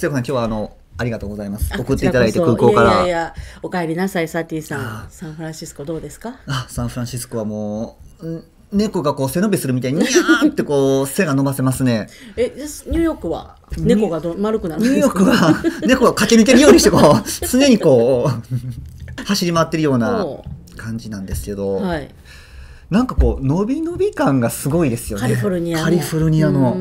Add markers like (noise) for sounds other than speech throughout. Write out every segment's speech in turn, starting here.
さん。今日はあのありがとうございます。あ送っていただいて空港から。いやいやお帰りなさいサティさあ。んサンフランシスコどうですか？あサンフランシスコはもうん猫がこう背伸びするみたいにニャーってこう (laughs) 背が伸ばせますね。えニューヨークは？猫がど丸くなるんニューヨークは猫が駆け抜けるようにしてこう (laughs) 常にこう走り回ってるようなお感じなんですけど、はい。なんかこう伸び伸び感がすごいですよね。カリフォルニアの。カリフォルニアうの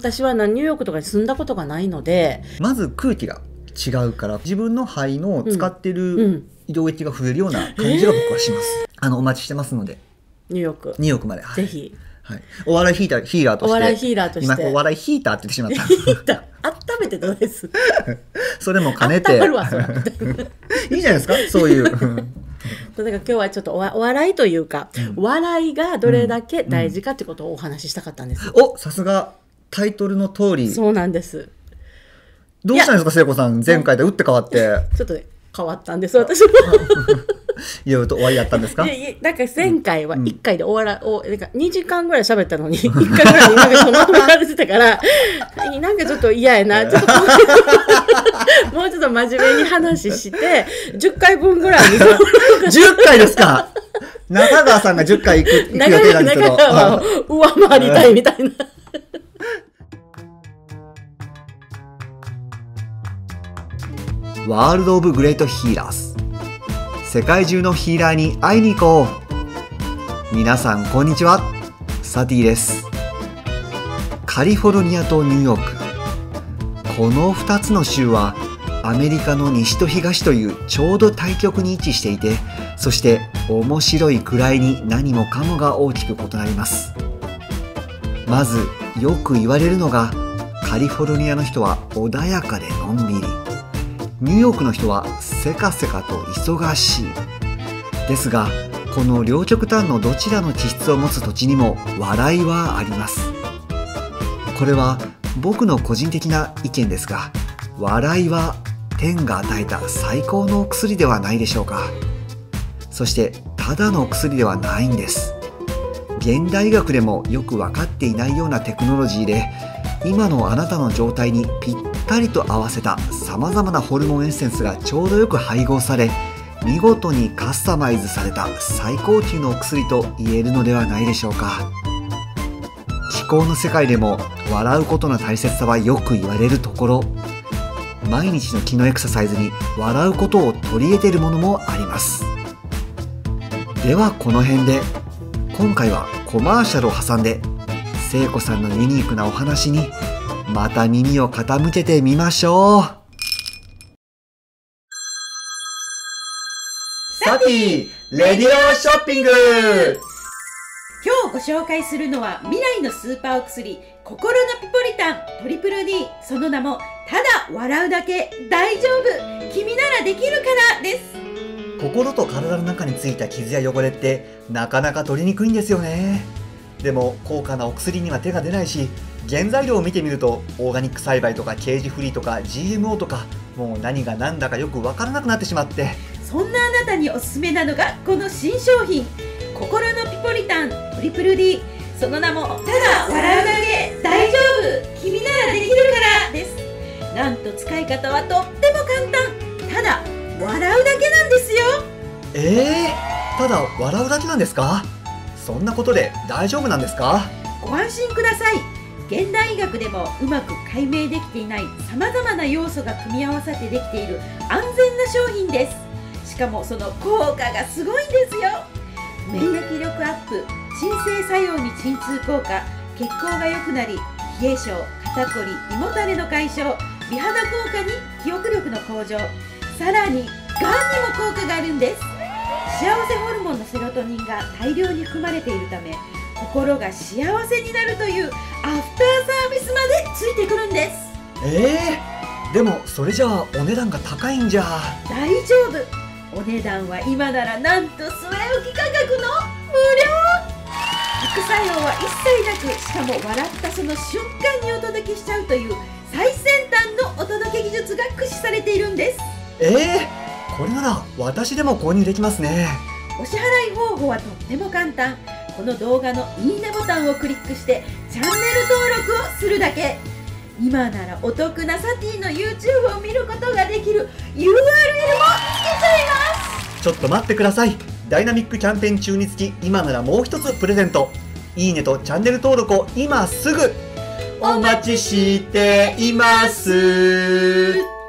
私はなニューヨークとかに住んだことがないのでまず空気が違うから自分の肺の使ってうん。うるん領域が増えるような感じが僕はします、あのお待ちしてますので。ニューヨーク。ニューヨークまで、はい。ぜひ。はい、お笑いヒーターヒーラーとして。お笑いヒーラーとして。今お笑いヒーターって言ってしまった。温めてどうです？(laughs) それも兼ねて。いいじゃないですかそういう。う (laughs) んだから今日はちょっとお笑いというか、笑いがどれだけ大事かってことをお話ししたかったんです、おさすがタイトルの通り。そうなんです。どうしたんですか聖子さん。前回で打って変わって。ちょっと変わったんです (laughs) 私も。言うと終わりやったんですか？いやいやなんか前回は1回で終わら、おなんか2時間ぐらい喋ったのに1回ぐらいになんかそのままられてたからなんかちょっと嫌やな。ちょっと (laughs) もうちょっと真面目に話して10回分ぐらいに10回ですか？中川さんが10回行く行く予定なんですけど。中川は上回りたいみたいな。ワールド・オブ・グレート・ヒーラーズ世界中のヒーラーに会いに行こう。皆さんこんにちは。サティです。カリフォルニアとニューヨーク。この2つの州はアメリカの西と東というちょうど対極に位置していてそして面白いくらいに何もかもが大きく異なります。まずよく言われるのがカリフォルニアの人は穏やかでのんびり。ニューヨークの人はせかせかと忙しい。ですがこの両極端のどちらの気質を持つ土地にも笑いはあります。これは僕の個人的な意見ですが笑いは天が与えた最高のお薬ではないでしょうか。そしてただの薬ではないんです。現代医学でもよく分かっていないようなテクノロジーで今のあなたの状態にぴったりと合わせたさまざまなホルモンエッセンスがちょうどよく配合され見事にカスタマイズされた最高級のお薬と言えるのではないでしょうか。気候の世界でも笑うことの大切さはよく言われるところ。毎日の気のエクササイズに笑うことを取り入れているものもあります。ではこの辺で今回はコマーシャルを挟んで聖子さんのユニークなお話にまた耳を傾けてみましょう。サティレディオショッピング。今日ご紹介するのは未来のスーパーお薬心のピポリタントリプル D その名もただ笑うだけ大丈夫。君ならできるからです。心と体の中についた傷や汚れってなかなか取りにくいんですよねでも高価なお薬には手が出ないし原材料を見てみるとオーガニック栽培とかケージフリーとか GMO とかもう何が何だかよくわからなくなってしまって。そんなあなたにおすすめなのがこの新商品。心のピポリタントリプル D その名もただ笑うだけ。大丈夫。君ならできるからです。なんと使い方はとっても簡単。ただ笑うだけなんですよ。えー、ただ笑うだけなんですか？そんなことで大丈夫なんですか？ご安心ください。現代医学でもうまく解明できていないさまざまな要素が組み合わさってできている安全な商品です。しかもその効果がすごいんですよ。免疫力アップ鎮静作用に鎮痛効果血行が良くなり冷え性肩こり胃もたれの解消美肌効果に記憶力の向上さらにがんにも効果があるんです。幸せホルモンのセロトニンが大量に含まれているため心が幸せになるというアフターサービスまでついてくるんです。えー、でもそれじゃあお値段が高いんじゃ。大丈夫。お値段は今ならなんと据え置き価格の無料。副作用は一切なくしかも笑ったその瞬間にお届けしちゃうという最先端のお届け技術が駆使されているんです。えー、これなら私でも購入できますね。お支払い方法はとっても簡単。この動画のいいねボタンをクリックしてチャンネル登録をするだけ。今ならお得なサティの YouTube を見ることができる URL もつけちゃいます。ちょっと待ってください。ダイナミックキャンペーン中につき今ならもう一つプレゼント。いいねとチャンネル登録を今すぐ。お待ちしています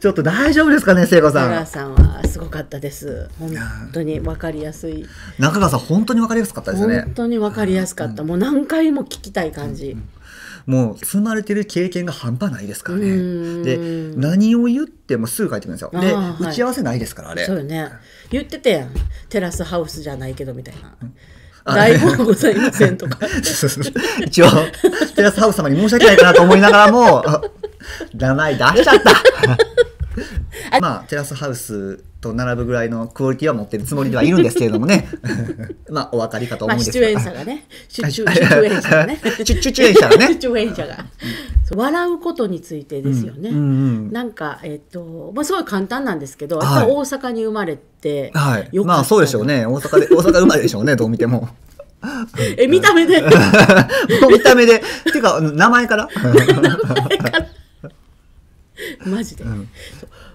ちょっと大丈夫ですかね聖子さん。長さんはすごかったです。本当に分かりやすい。中川さん本当に分かりやすかったですよね。本当に分かりやすかった。もう何回も聞きたい感じ。もう積まれてる経験が半端ないですからうねん。で何を言ってもすぐ返ってくるんですよ。で打ち合わせないですからあれ。そうよね。言ってたやん。テラスハウスじゃないけどみたいな。あ台本ございませんとか (laughs) 一応テラスハウス様に申し訳ないかなと思いながらもあ (laughs) 名前出しちゃったまあテラスハウスと並ぶぐらいのクオリティは持ってるつもりではいるんですけれどもね。(laughs) まあお分かりかと思まあうんですが。出演者がね。出演者がね。(laughs) 出出演者がね。(laughs) 出演者が。笑うことについてですよね、うんうんなんかえっとまあすごい簡単なんですけど、はい。大阪に生まれて、はい。まあそうでしょうね。大阪で大阪生まれでしょうねどう見ても。え見た目で？見た目で。っていうか名前から？(laughs) マジで、う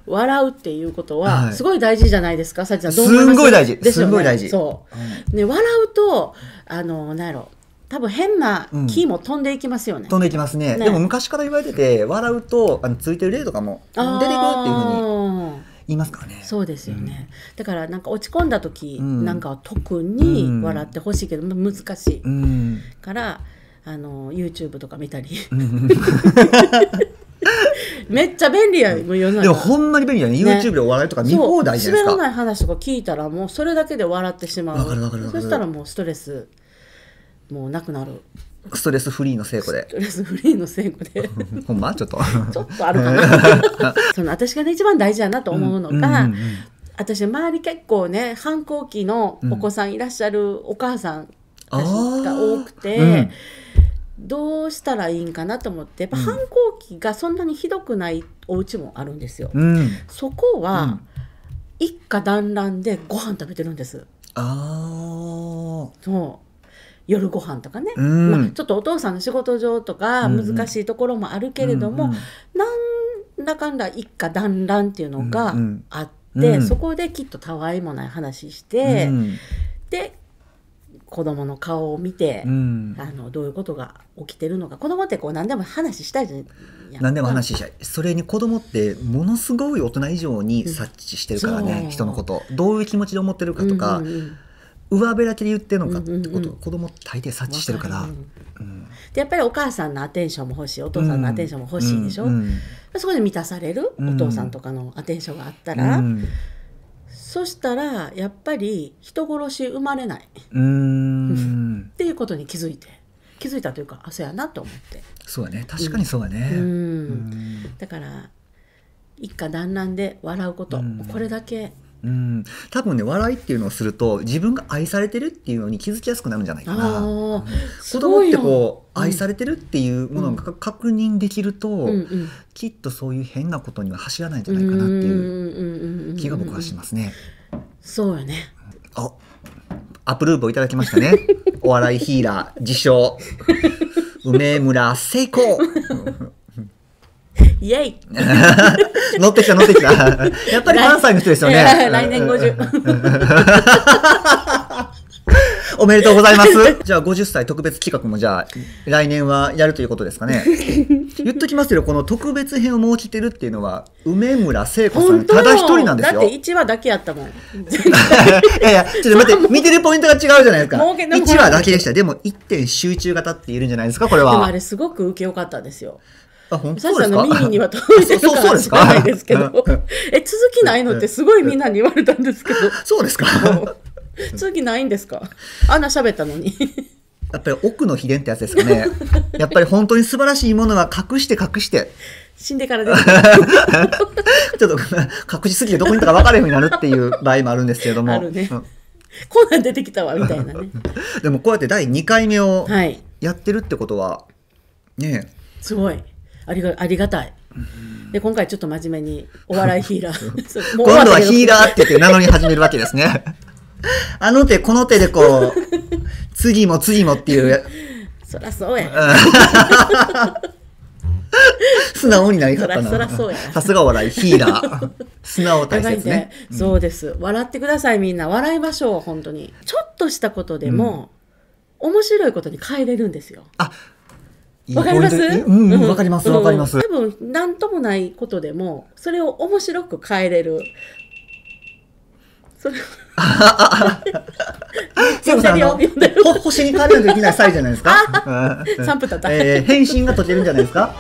笑うっていうことははい。すごい大事じゃないですか、さちさんどう思います？すんごい大事。ですよね。すんごい大事。そう、ね笑うとあのなんやろ。多分変なうん。キーも飛んでいきますよね、飛んでいきますね。ね。でも昔から言われてて笑うとあのついてる例とかも出てくるっていうふうにあ言いますからね。ーそうですよね、だからなんか落ち込んだ時うん。なんかは特に笑ってほしいけど、まあ難しい。うん。からあの YouTube とか見たり。うん (laughs) めっちゃ便利やもう世の中。でもほんまに便利だね。YouTube でお笑いとか見放題じゃないですか。そう。滑らない話とか聞いたらもうそれだけで笑ってしまう。わかるわかるわかるそしたらもうストレスもうなくなる。ストレスフリーの成功で。ストレスフリーの成功で。(laughs) ほんま？ちょっと。ちょっとあるかな。(laughs) その私がね一番大事だなと思うのが、私周り結構ね反抗期のお子さんいらっしゃるお母さんが多くて、うんどうしたらいいんかなと思ってやっぱ反抗期がそんなにひどくないお家もあるんですよ。うん。そこうはん。一家団らんでご飯食べてるんです。あそう。夜ご飯とかね、うん。まあ、ちょっとお父さんの仕事上とかうんうん。難しいところもあるけれども、うんうん。なんだかんだ一家団らんっていうのがうんうん。あって、うん。そこできっとたわいもない話して、うん。で子供の顔を見て、うん。あのどういうことが起きてるのか。子供ってこう何でも話したいじゃん。何でも話したいそれに子供ってものすごい大人以上に察知してるからね、そう。人のこと。どういう気持ちで思ってるかとか、うんうんうん。上辺だけで言ってるのか。ってことをうんうん。うん子供大抵察知してるから、でやっぱりお母さんのアテンションも欲しい。お父さんのアテンションも欲しいでしょ、うん。うん。そこで満たされる？うん。お父さんとかのアテンションがあったら、うんそしたらやっぱり人殺し生まれない。っうん。ていうことに気づいて。気づいたというかあそうやなと思って、そうやね。確かにそうやね、うん。うん。だから一家団らんで笑うこと、うん。これだけうん。多分ね笑いっていうのをすると自分が愛されてるっていうのに気づきやすくなるんじゃないかな。ああす子供ってこううん愛されてるっていうものがか確認できると、うんうん。きっとそういう変なことには走らないんじゃないかなっていう気が僕はしますね。そうよね。あアプローブをいただきましたね。お笑いヒーラー自称。梅村成功 (laughs) イエイ乗ってきた乗ってきた。(laughs) やっぱり関西の人ですよね。来年50 (laughs) おめでとうございます。じゃあ50歳特別企画もじゃあ来年はやるということですかね。言っときますけどこの特別編を設けてるっていうのは梅村聖子さんただ一人なんですよ。だって1話だけやったもんいやいや、ちょっと待って、見てるポイントが違うじゃないですか。儲けの1話だけでした。でも、一点集中型って言えるんじゃないですか、これでもあは。れすごく受けよかったですよあ、本当ですか？耳には届いてるかそうですか？もしれないですけど。え続きないのってすごいみんなに言われたんですけど。(laughs) そうですか？(laughs) 続きないんですか？あんな喋ったのに。やっぱり奥の秘伝ってやつですかね。やっぱり本当に素晴らしいものは隠して隠して、死んでから出てくるちょっと隠しすぎてどこにいたか分からへんようになるっていう場合もあるんですけれども。あるね。うん。こんなん出てきたわみたいなね。(laughs) でもこうやって第2回目をはい。やってるってことは、ねすごいありがありがたい。で今回ちょっと真面目にお笑いヒーラー。(laughs) 今度はヒーラーって言って名乗り始めるわけですね。(laughs) あの手この手でこう、次も次もっていう。そらそうや。(laughs) 素直になりかったな。そらそらそうや。さすが笑い、ヒーラー。素直大やばいんで、切ね。そうです。笑ってくださいみんな。笑いましょう本当に。ちょっとしたことでも、面白いことに変えれるんですよ。いいわかります？うん、うんわかります、わかります。うん。多分何ともないことでもそれを面白く変えれる。それそうでるよ読んでる。ほ星に変わらないといけない際じゃないですか？(laughs) うん。3分経った、えー返信が解けるんじゃないですか？